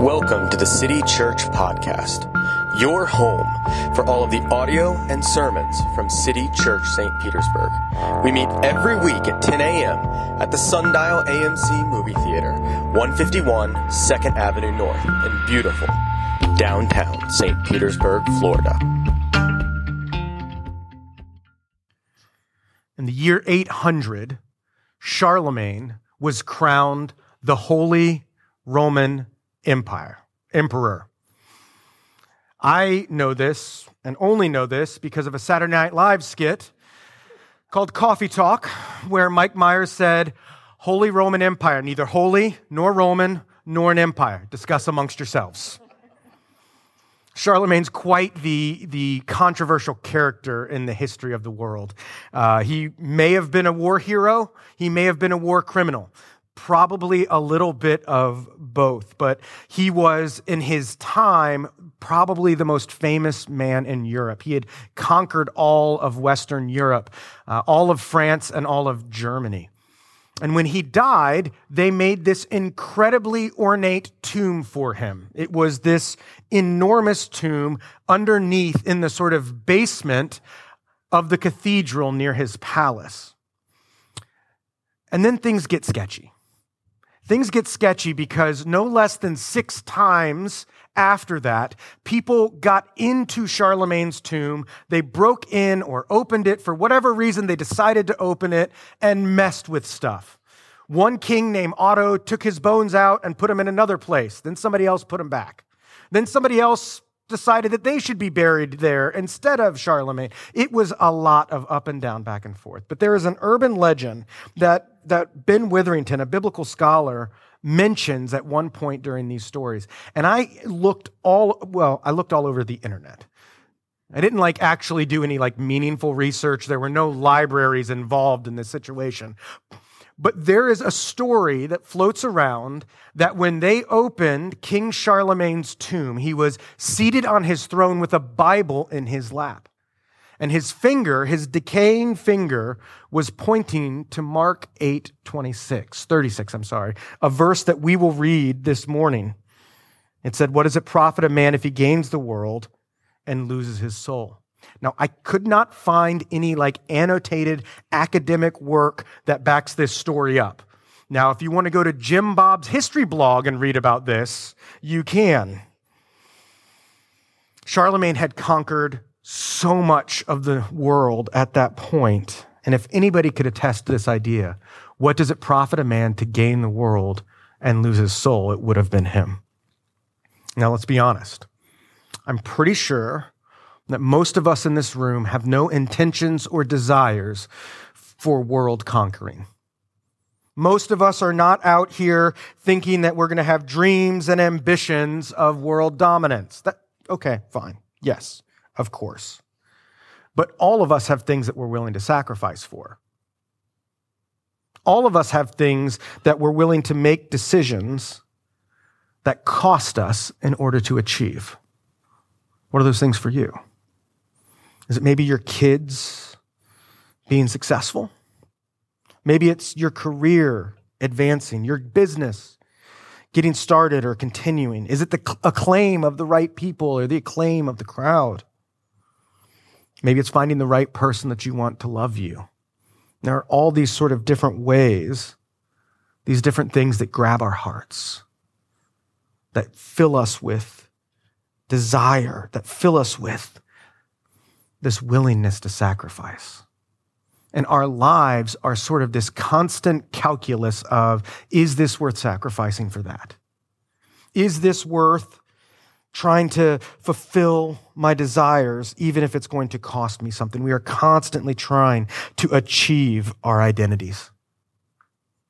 Welcome to the City Church Podcast, your home for all of the audio and sermons from City Church St. Petersburg. We meet every week at 10 a.m. at the Sundial AMC Movie Theater, 151 2nd Avenue North in beautiful downtown St. Petersburg, Florida. In the year 800, Charlemagne was crowned the Holy Roman Empire, Emperor. I know this and only know this because of a Saturday Night Live skit called Coffee Talk, where Mike Myers said, Holy Roman Empire, neither holy nor Roman nor an empire. Discuss amongst yourselves. Charlemagne's quite the, the controversial character in the history of the world. Uh, he may have been a war hero, he may have been a war criminal probably a little bit of both, but he was in his time probably the most famous man in Europe. He had conquered all of Western Europe, uh, all of France, and all of Germany. And when he died, they made this incredibly ornate tomb for him. It was this enormous tomb underneath in the sort of basement of the cathedral near his palace. And then things get sketchy. Things get sketchy because no less than six times after that, people got into Charlemagne's tomb. They broke in or opened it for whatever reason they decided to open it and messed with stuff. One king named Otto took his bones out and put them in another place. Then somebody else put them back. Then somebody else decided that they should be buried there instead of Charlemagne. It was a lot of up and down, back and forth. But there is an urban legend that that Ben Witherington, a biblical scholar, mentions at one point during these stories. And I looked all, well, I looked all over the internet. I didn't like actually do any like meaningful research. There were no libraries involved in this situation. But there is a story that floats around that when they opened King Charlemagne's tomb, he was seated on his throne with a Bible in his lap and his finger, his decaying finger, was pointing to Mark 8, 26, 36, I'm sorry, a verse that we will read this morning. It said, What does it profit a man if he gains the world and loses his soul? Now, I could not find any like annotated academic work that backs this story up. Now, if you want to go to Jim Bob's history blog and read about this, you can. Charlemagne had conquered so much of the world at that point. And if anybody could attest to this idea, what does it profit a man to gain the world and lose his soul? It would have been him. Now, let's be honest. I'm pretty sure that most of us in this room have no intentions or desires for world conquering. Most of us are not out here thinking that we're going to have dreams and ambitions of world dominance. That, okay, fine. Yes of course. But all of us have things that we're willing to sacrifice for. All of us have things that we're willing to make decisions that cost us in order to achieve. What are those things for you? Is it maybe your kids being successful? Maybe it's your career advancing, your business getting started or continuing. Is it the acclaim of the right people or the acclaim of the crowd? Maybe it's finding the right person that you want to love you. There are all these sort of different ways, these different things that grab our hearts, that fill us with desire, that fill us with this willingness to sacrifice. And our lives are sort of this constant calculus of is this worth sacrificing for that? Is this worth trying to fulfill my desires, even if it's going to cost me something. We are constantly trying to achieve our identities.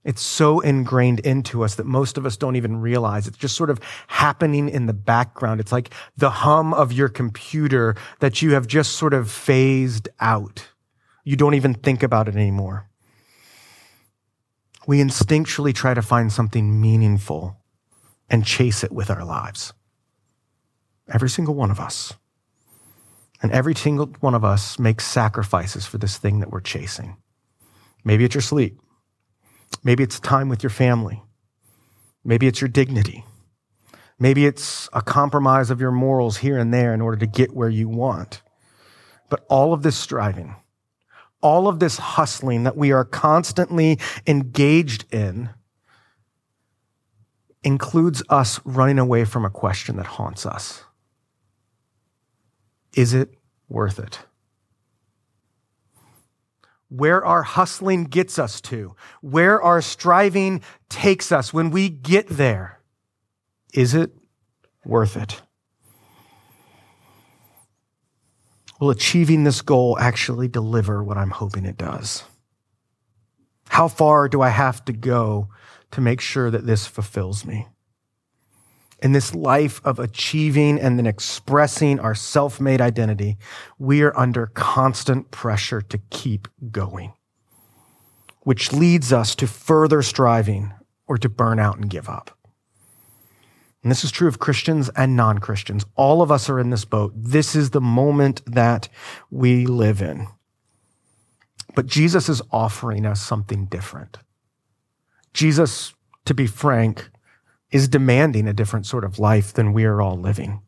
It's so ingrained into us that most of us don't even realize. It's just sort of happening in the background. It's like the hum of your computer that you have just sort of phased out. You don't even think about it anymore. We instinctually try to find something meaningful and chase it with our lives. Every single one of us. And every single one of us makes sacrifices for this thing that we're chasing. Maybe it's your sleep. Maybe it's time with your family. Maybe it's your dignity. Maybe it's a compromise of your morals here and there in order to get where you want. But all of this striving, all of this hustling that we are constantly engaged in includes us running away from a question that haunts us. Is it worth it? Where our hustling gets us to, where our striving takes us when we get there, is it worth it? Will achieving this goal actually deliver what I'm hoping it does? How far do I have to go to make sure that this fulfills me? In this life of achieving and then expressing our self made identity, we are under constant pressure to keep going, which leads us to further striving or to burn out and give up. And this is true of Christians and non Christians. All of us are in this boat. This is the moment that we live in. But Jesus is offering us something different. Jesus, to be frank, is demanding a different sort of life than we are all living.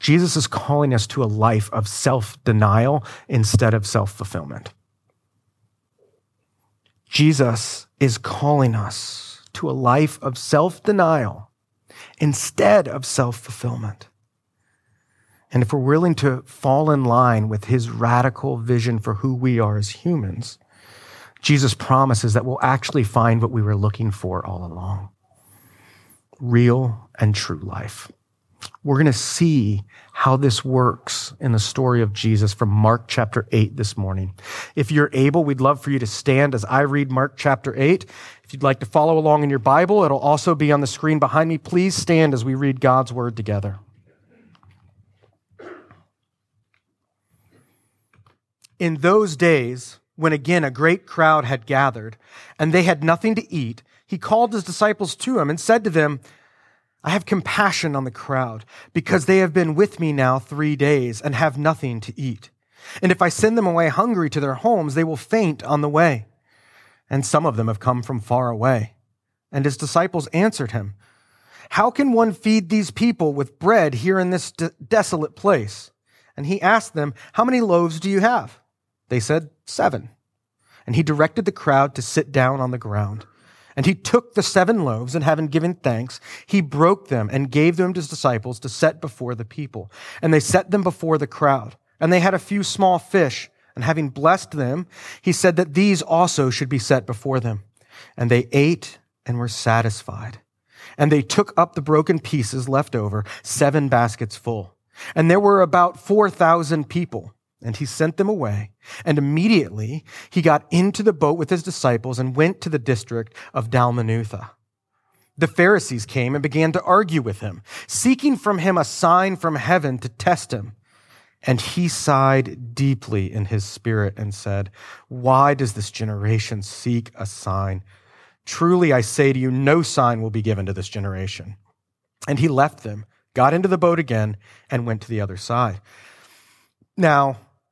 Jesus is calling us to a life of self denial instead of self fulfillment. Jesus is calling us to a life of self denial instead of self fulfillment. And if we're willing to fall in line with his radical vision for who we are as humans, Jesus promises that we'll actually find what we were looking for all along real and true life. We're going to see how this works in the story of Jesus from Mark chapter 8 this morning. If you're able, we'd love for you to stand as I read Mark chapter 8. If you'd like to follow along in your Bible, it'll also be on the screen behind me. Please stand as we read God's word together. In those days, when again a great crowd had gathered, and they had nothing to eat, he called his disciples to him and said to them, I have compassion on the crowd because they have been with me now three days and have nothing to eat. And if I send them away hungry to their homes, they will faint on the way. And some of them have come from far away. And his disciples answered him, How can one feed these people with bread here in this de- desolate place? And he asked them, How many loaves do you have? They said, Seven. And he directed the crowd to sit down on the ground. And he took the seven loaves, and having given thanks, he broke them and gave them to his disciples to set before the people. And they set them before the crowd. And they had a few small fish. And having blessed them, he said that these also should be set before them. And they ate and were satisfied. And they took up the broken pieces left over, seven baskets full. And there were about 4,000 people. And he sent them away. And immediately he got into the boat with his disciples and went to the district of Dalmanutha. The Pharisees came and began to argue with him, seeking from him a sign from heaven to test him. And he sighed deeply in his spirit and said, Why does this generation seek a sign? Truly I say to you, no sign will be given to this generation. And he left them, got into the boat again, and went to the other side. Now,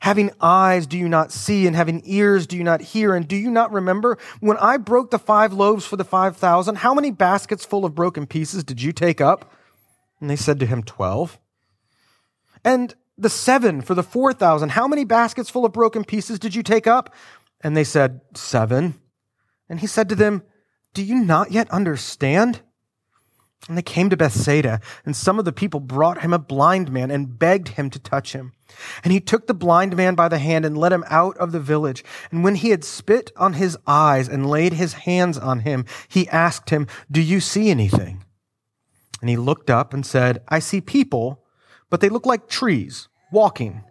Having eyes, do you not see? And having ears, do you not hear? And do you not remember when I broke the five loaves for the five thousand? How many baskets full of broken pieces did you take up? And they said to him, Twelve. And the seven for the four thousand, how many baskets full of broken pieces did you take up? And they said, Seven. And he said to them, Do you not yet understand? And they came to Bethsaida, and some of the people brought him a blind man and begged him to touch him. And he took the blind man by the hand and led him out of the village. And when he had spit on his eyes and laid his hands on him, he asked him, Do you see anything? And he looked up and said, I see people, but they look like trees, walking.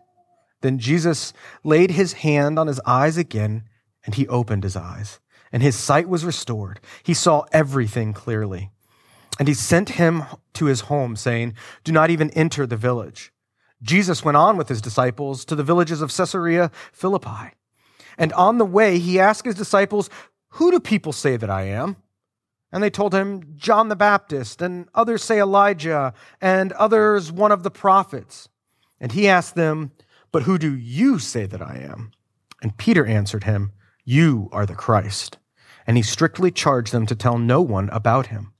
Then Jesus laid his hand on his eyes again, and he opened his eyes, and his sight was restored. He saw everything clearly. And he sent him to his home, saying, Do not even enter the village. Jesus went on with his disciples to the villages of Caesarea Philippi. And on the way, he asked his disciples, Who do people say that I am? And they told him, John the Baptist, and others say Elijah, and others one of the prophets. And he asked them, But who do you say that I am? And Peter answered him, You are the Christ. And he strictly charged them to tell no one about him.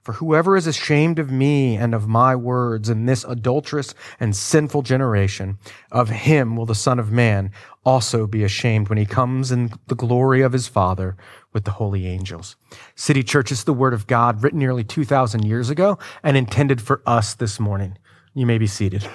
For whoever is ashamed of me and of my words in this adulterous and sinful generation, of him will the Son of Man also be ashamed when he comes in the glory of his Father with the holy angels. City Church is the Word of God written nearly 2,000 years ago and intended for us this morning. You may be seated.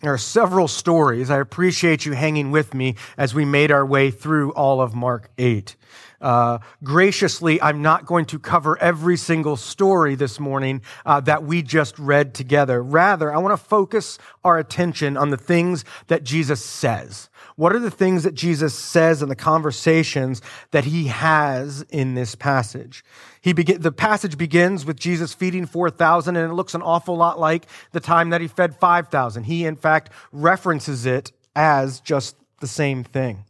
There are several stories. I appreciate you hanging with me as we made our way through all of Mark 8. Uh, graciously, I'm not going to cover every single story this morning uh, that we just read together. Rather, I want to focus our attention on the things that Jesus says. What are the things that Jesus says in the conversations that he has in this passage? He begin, the passage begins with Jesus feeding 4,000, and it looks an awful lot like the time that he fed 5,000. He, in fact, references it as just the same thing.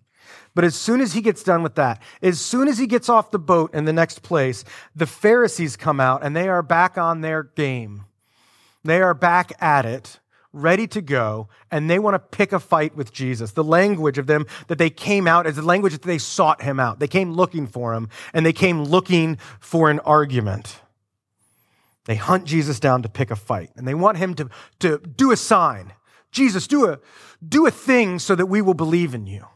But as soon as he gets done with that, as soon as he gets off the boat in the next place, the Pharisees come out and they are back on their game. They are back at it ready to go, and they want to pick a fight with Jesus. The language of them that they came out is the language that they sought him out. They came looking for him, and they came looking for an argument. They hunt Jesus down to pick a fight, and they want him to, to do a sign. Jesus, do a, do a thing so that we will believe in you.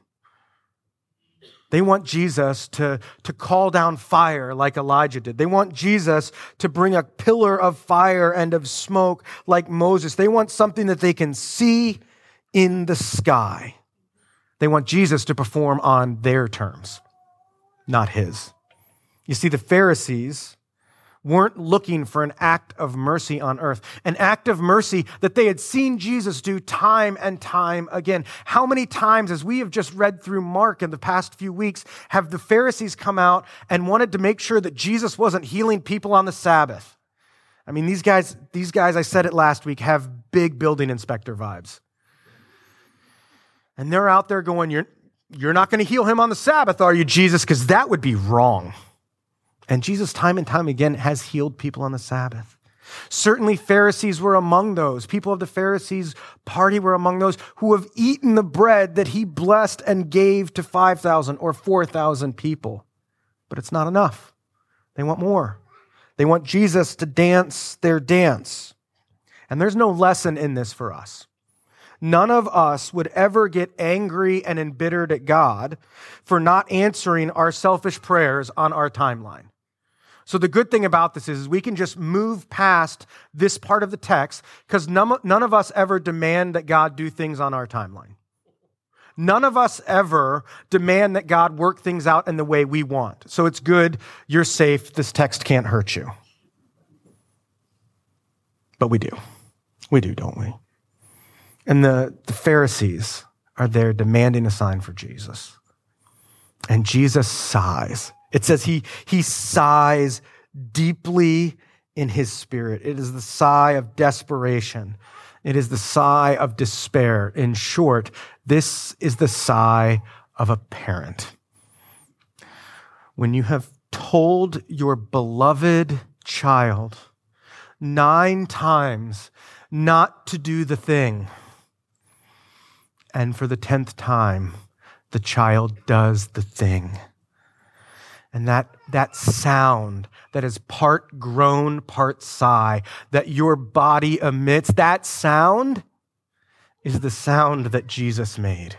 They want Jesus to, to call down fire like Elijah did. They want Jesus to bring a pillar of fire and of smoke like Moses. They want something that they can see in the sky. They want Jesus to perform on their terms, not his. You see, the Pharisees weren't looking for an act of mercy on earth, an act of mercy that they had seen Jesus do time and time again. How many times, as we have just read through Mark in the past few weeks, have the Pharisees come out and wanted to make sure that Jesus wasn't healing people on the Sabbath? I mean, these guys, these guys, I said it last week, have big building inspector vibes. And they're out there going, You're, you're not going to heal him on the Sabbath, are you, Jesus? Because that would be wrong. And Jesus, time and time again, has healed people on the Sabbath. Certainly, Pharisees were among those. People of the Pharisees' party were among those who have eaten the bread that he blessed and gave to 5,000 or 4,000 people. But it's not enough. They want more. They want Jesus to dance their dance. And there's no lesson in this for us. None of us would ever get angry and embittered at God for not answering our selfish prayers on our timeline. So the good thing about this is, is we can just move past this part of the text because none, none of us ever demand that God do things on our timeline. None of us ever demand that God work things out in the way we want. So it's good, you're safe, this text can't hurt you. But we do. We do, don't we? And the, the Pharisees are there demanding a sign for Jesus. And Jesus sighs it says he, he sighs deeply in his spirit. It is the sigh of desperation. It is the sigh of despair. In short, this is the sigh of a parent. When you have told your beloved child nine times not to do the thing, and for the tenth time, the child does the thing. And that, that sound that is part groan, part sigh, that your body emits, that sound is the sound that Jesus made.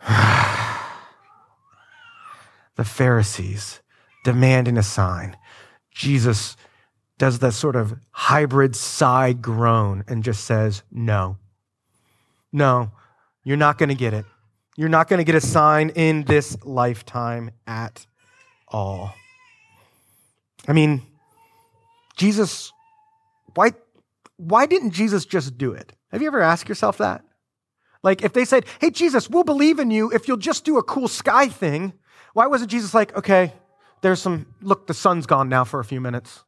the Pharisees demanding a sign. Jesus does the sort of hybrid sigh groan and just says, No, no, you're not going to get it. You're not going to get a sign in this lifetime at all. I mean, Jesus, why, why didn't Jesus just do it? Have you ever asked yourself that? Like, if they said, Hey, Jesus, we'll believe in you if you'll just do a cool sky thing, why wasn't Jesus like, Okay, there's some, look, the sun's gone now for a few minutes?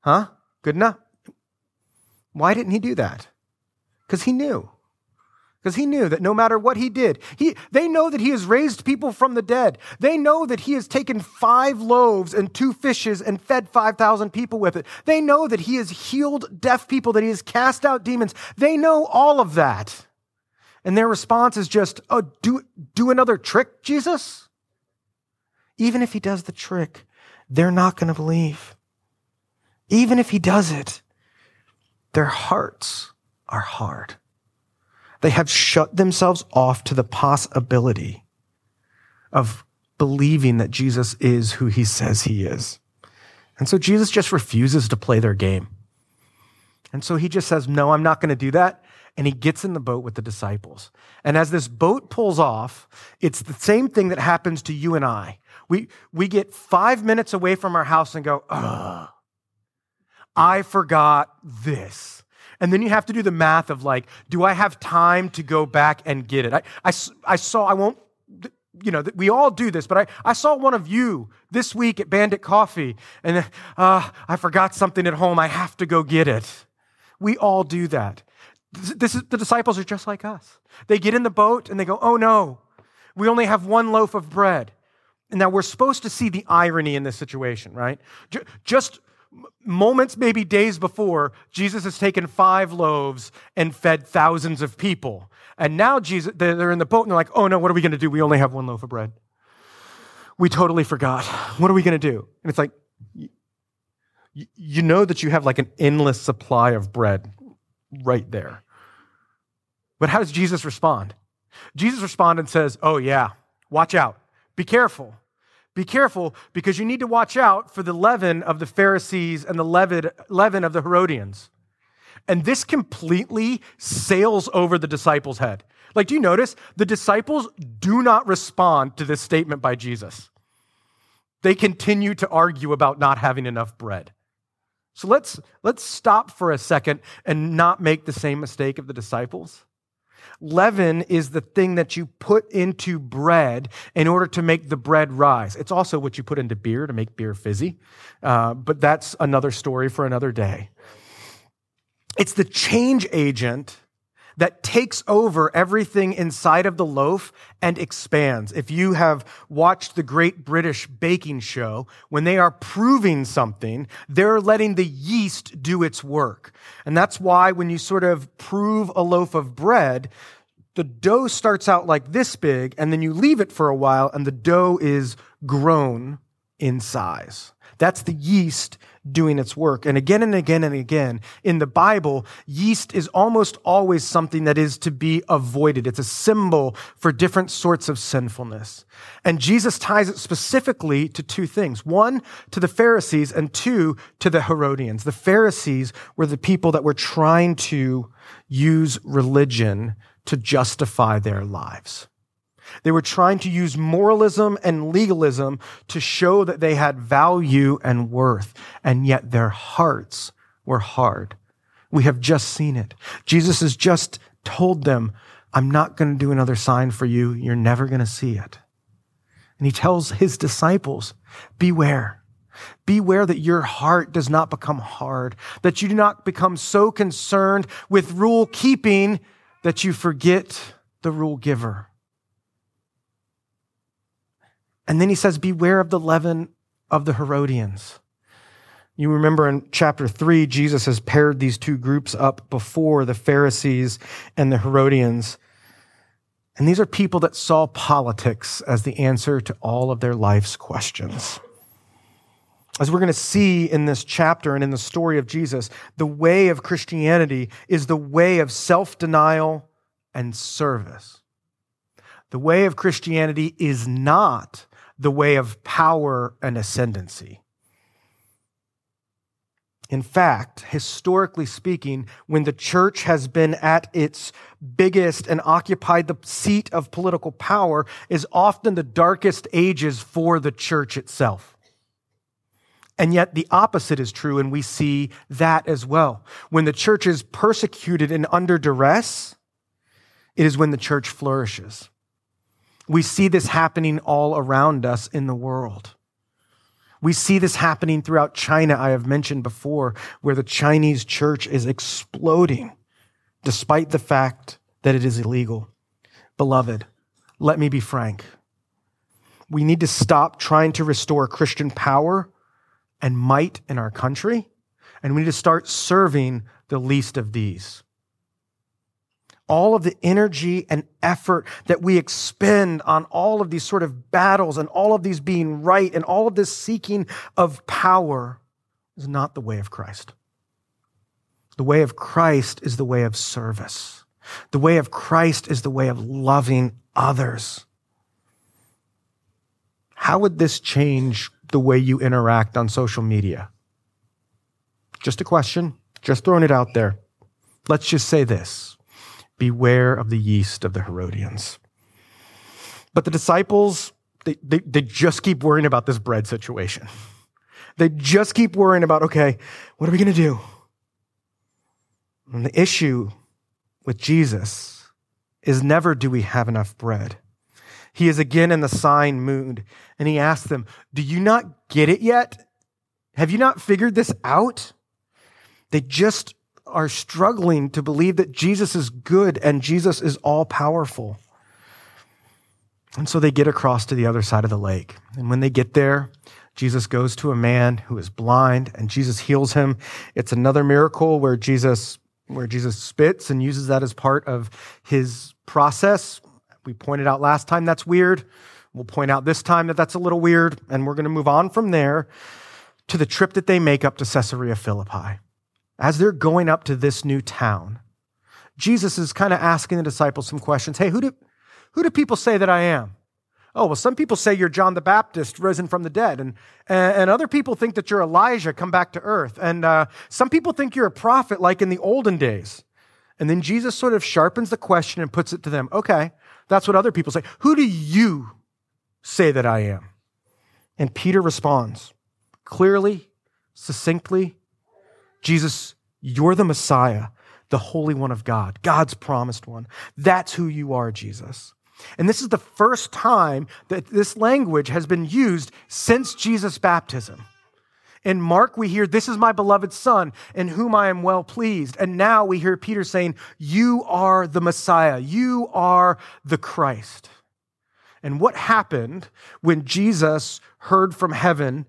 Huh? Good enough? Why didn't he do that? Because he knew. Because he knew that no matter what he did, he, they know that he has raised people from the dead. They know that he has taken five loaves and two fishes and fed 5,000 people with it. They know that he has healed deaf people, that he has cast out demons. They know all of that. And their response is just, oh, do, do another trick, Jesus? Even if he does the trick, they're not going to believe. Even if he does it, their hearts are hard. They have shut themselves off to the possibility of believing that Jesus is who he says he is. And so Jesus just refuses to play their game. And so he just says, No, I'm not going to do that. And he gets in the boat with the disciples. And as this boat pulls off, it's the same thing that happens to you and I. We, we get five minutes away from our house and go, Ugh, I forgot this. And then you have to do the math of like, do I have time to go back and get it? I, I, I saw, I won't, you know, we all do this, but I, I saw one of you this week at Bandit Coffee, and uh, I forgot something at home. I have to go get it. We all do that. This is, the disciples are just like us. They get in the boat and they go, oh no, we only have one loaf of bread. And now we're supposed to see the irony in this situation, right? Just moments, maybe days before, Jesus has taken five loaves and fed thousands of people. And now Jesus, they're in the boat and they're like, oh no, what are we going to do? We only have one loaf of bread. We totally forgot. What are we going to do? And it's like, you know that you have like an endless supply of bread right there. But how does Jesus respond? Jesus responds and says, oh yeah, watch out. Be careful. Be careful because you need to watch out for the leaven of the Pharisees and the leaven of the Herodians. And this completely sails over the disciples' head. Like, do you notice? The disciples do not respond to this statement by Jesus. They continue to argue about not having enough bread. So let's, let's stop for a second and not make the same mistake of the disciples. Leaven is the thing that you put into bread in order to make the bread rise. It's also what you put into beer to make beer fizzy, uh, but that's another story for another day. It's the change agent that takes over everything inside of the loaf and expands. If you have watched the Great British Baking Show, when they are proving something, they're letting the yeast do its work. And that's why when you sort of prove a loaf of bread, the dough starts out like this big, and then you leave it for a while, and the dough is grown in size. That's the yeast doing its work. And again and again and again in the Bible, yeast is almost always something that is to be avoided. It's a symbol for different sorts of sinfulness. And Jesus ties it specifically to two things. One, to the Pharisees, and two, to the Herodians. The Pharisees were the people that were trying to use religion to justify their lives. They were trying to use moralism and legalism to show that they had value and worth, and yet their hearts were hard. We have just seen it. Jesus has just told them, I'm not going to do another sign for you. You're never going to see it. And he tells his disciples, beware. Beware that your heart does not become hard, that you do not become so concerned with rule keeping that you forget the rule giver. And then he says, Beware of the leaven of the Herodians. You remember in chapter 3, Jesus has paired these two groups up before the Pharisees and the Herodians. And these are people that saw politics as the answer to all of their life's questions. As we're going to see in this chapter and in the story of Jesus, the way of Christianity is the way of self denial and service. The way of Christianity is not the way of power and ascendancy. In fact, historically speaking, when the church has been at its biggest and occupied the seat of political power, is often the darkest ages for the church itself. And yet the opposite is true, and we see that as well. When the church is persecuted and under duress, it is when the church flourishes. We see this happening all around us in the world. We see this happening throughout China, I have mentioned before, where the Chinese church is exploding despite the fact that it is illegal. Beloved, let me be frank. We need to stop trying to restore Christian power and might in our country, and we need to start serving the least of these all of the energy and effort that we expend on all of these sort of battles and all of these being right and all of this seeking of power is not the way of Christ. The way of Christ is the way of service. The way of Christ is the way of loving others. How would this change the way you interact on social media? Just a question, just throwing it out there. Let's just say this Beware of the yeast of the Herodians. But the disciples, they, they, they just keep worrying about this bread situation. They just keep worrying about, okay, what are we going to do? And the issue with Jesus is never do we have enough bread. He is again in the sign mood, and he asks them, Do you not get it yet? Have you not figured this out? They just are struggling to believe that Jesus is good and Jesus is all powerful. And so they get across to the other side of the lake. And when they get there, Jesus goes to a man who is blind and Jesus heals him. It's another miracle where Jesus where Jesus spits and uses that as part of his process. We pointed out last time that's weird. We'll point out this time that that's a little weird and we're going to move on from there to the trip that they make up to Caesarea Philippi as they're going up to this new town, Jesus is kind of asking the disciples some questions. Hey, who do, who do people say that I am? Oh, well, some people say you're John the Baptist risen from the dead, and, and other people think that you're Elijah come back to earth, and uh, some people think you're a prophet like in the olden days. And then Jesus sort of sharpens the question and puts it to them okay, that's what other people say. Who do you say that I am? And Peter responds clearly, succinctly, Jesus, you're the Messiah, the Holy One of God, God's promised one. That's who you are, Jesus. And this is the first time that this language has been used since Jesus' baptism. In Mark, we hear, This is my beloved Son, in whom I am well pleased. And now we hear Peter saying, You are the Messiah. You are the Christ. And what happened when Jesus heard from heaven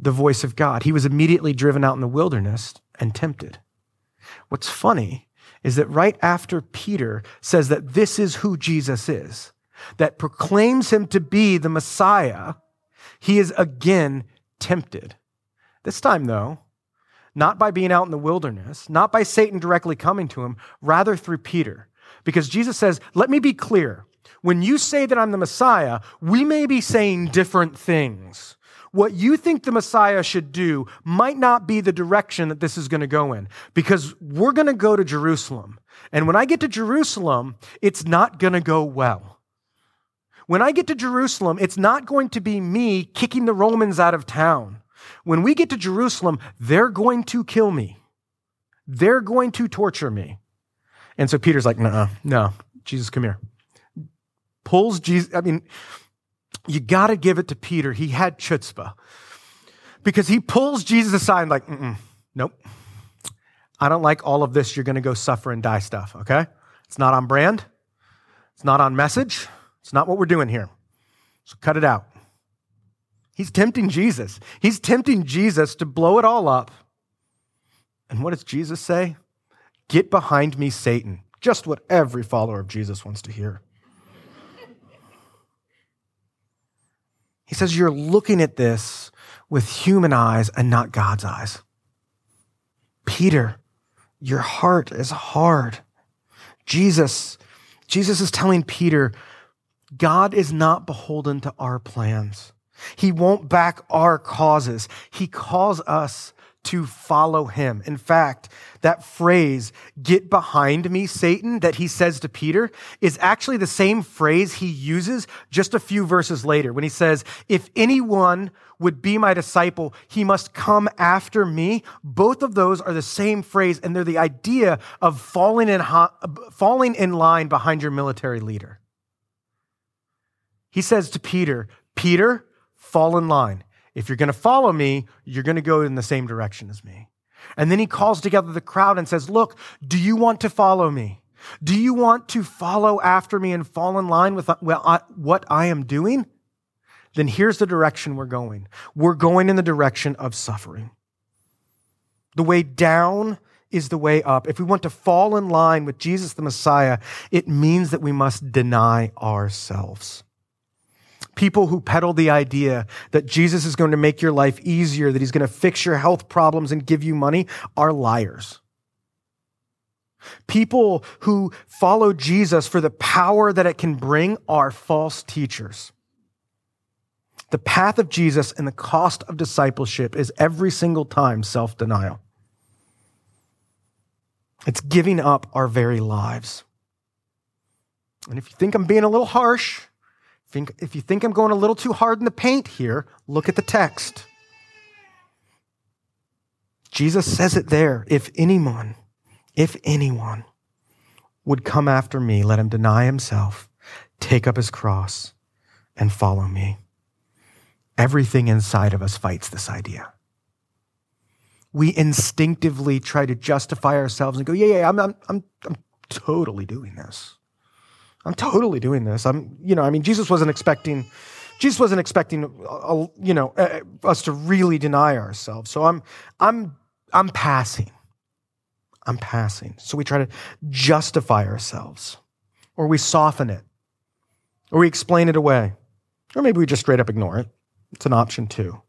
the voice of God. He was immediately driven out in the wilderness and tempted. What's funny is that right after Peter says that this is who Jesus is, that proclaims him to be the Messiah, he is again tempted. This time, though, not by being out in the wilderness, not by Satan directly coming to him, rather through Peter. Because Jesus says, Let me be clear. When you say that I'm the Messiah, we may be saying different things what you think the Messiah should do might not be the direction that this is going to go in because we're going to go to Jerusalem. And when I get to Jerusalem, it's not going to go well. When I get to Jerusalem, it's not going to be me kicking the Romans out of town. When we get to Jerusalem, they're going to kill me. They're going to torture me. And so Peter's like, no, no, Jesus, come here. Pulls Jesus, I mean, you got to give it to Peter. He had chutzpah because he pulls Jesus aside and like, nope. I don't like all of this. You're going to go suffer and die stuff. Okay. It's not on brand. It's not on message. It's not what we're doing here. So cut it out. He's tempting Jesus. He's tempting Jesus to blow it all up. And what does Jesus say? Get behind me, Satan. Just what every follower of Jesus wants to hear. He says you're looking at this with human eyes and not God's eyes. Peter, your heart is hard. Jesus, Jesus is telling Peter, God is not beholden to our plans. He won't back our causes. He calls us to follow him. In fact, that phrase, get behind me, Satan, that he says to Peter is actually the same phrase he uses just a few verses later when he says, if anyone would be my disciple, he must come after me. Both of those are the same phrase, and they're the idea of falling in, falling in line behind your military leader. He says to Peter, Peter, fall in line. If you're going to follow me, you're going to go in the same direction as me. And then he calls together the crowd and says, Look, do you want to follow me? Do you want to follow after me and fall in line with uh, what I am doing? Then here's the direction we're going. We're going in the direction of suffering. The way down is the way up. If we want to fall in line with Jesus the Messiah, it means that we must deny ourselves. People who peddle the idea that Jesus is going to make your life easier, that he's going to fix your health problems and give you money are liars. People who follow Jesus for the power that it can bring are false teachers. The path of Jesus and the cost of discipleship is every single time self denial. It's giving up our very lives. And if you think I'm being a little harsh, if you think I'm going a little too hard in the paint here, look at the text. Jesus says it there. If anyone, if anyone would come after me, let him deny himself, take up his cross, and follow me. Everything inside of us fights this idea. We instinctively try to justify ourselves and go, yeah, yeah, I'm, I'm, I'm, I'm totally doing this. I'm totally doing this. I'm, you know, I mean, Jesus wasn't expecting, Jesus wasn't expecting, uh, you know, uh, us to really deny ourselves. So I'm, I'm, I'm passing. I'm passing. So we try to justify ourselves, or we soften it, or we explain it away, or maybe we just straight up ignore it. It's an option too.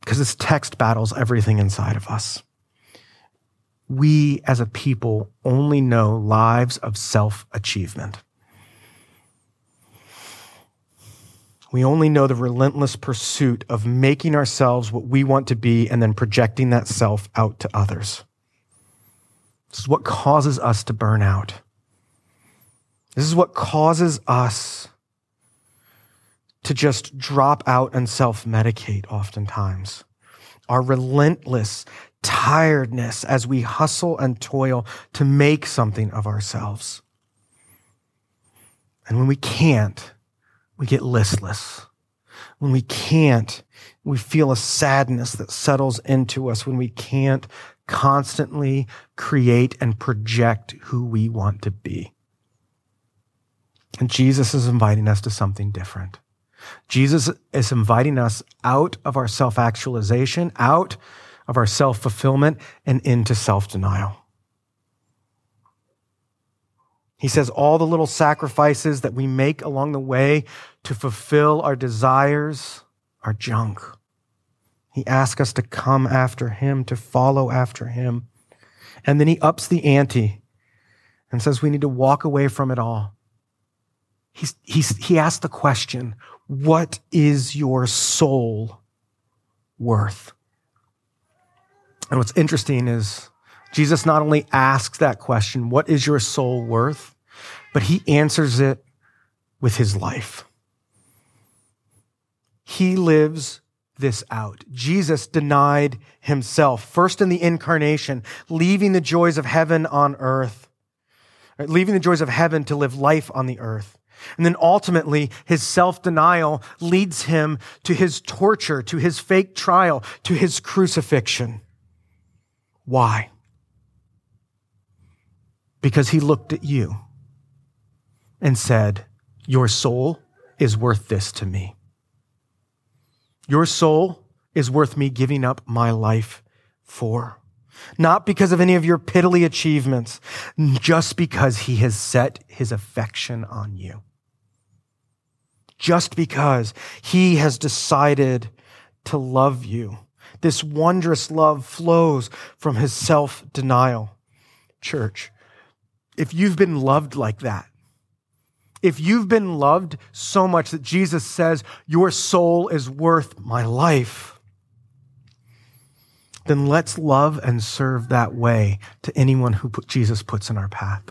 Because this text battles everything inside of us we as a people only know lives of self achievement. We only know the relentless pursuit of making ourselves what we want to be and then projecting that self out to others. This is what causes us to burn out. This is what causes us to just drop out and self medicate oftentimes. Our relentless tiredness as we hustle and toil to make something of ourselves. And when we can't, we get listless. When we can't, we feel a sadness that settles into us when we can't constantly create and project who we want to be. And Jesus is inviting us to something different. Jesus is inviting us out of our self actualization, out of our self fulfillment and into self denial. He says all the little sacrifices that we make along the way to fulfill our desires are junk. He asks us to come after him, to follow after him. And then he ups the ante and says we need to walk away from it all. He's, he's, he asks the question, what is your soul worth? And what's interesting is Jesus not only asks that question, what is your soul worth? But he answers it with his life. He lives this out. Jesus denied himself, first in the incarnation, leaving the joys of heaven on earth, leaving the joys of heaven to live life on the earth. And then ultimately, his self denial leads him to his torture, to his fake trial, to his crucifixion. Why? Because he looked at you and said, Your soul is worth this to me. Your soul is worth me giving up my life for. Not because of any of your piddly achievements, just because he has set his affection on you. just because he has decided to love you. This wondrous love flows from his self denial. Church, if you've been loved like that, if you've been loved so much that Jesus says, Your soul is worth my life, then let's love and serve that way to anyone who Jesus puts in our path.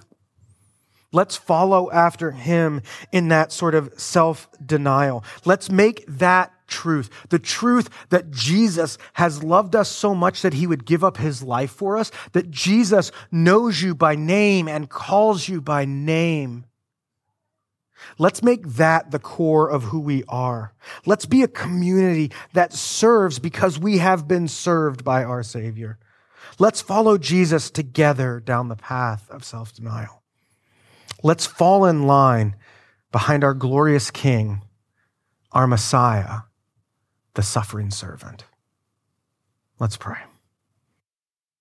Let's follow after him in that sort of self denial. Let's make that truth, the truth that Jesus has loved us so much that he would give up his life for us, that Jesus knows you by name and calls you by name. Let's make that the core of who we are. Let's be a community that serves because we have been served by our Savior. Let's follow Jesus together down the path of self denial. Let's fall in line behind our glorious King, our Messiah, the suffering servant. Let's pray.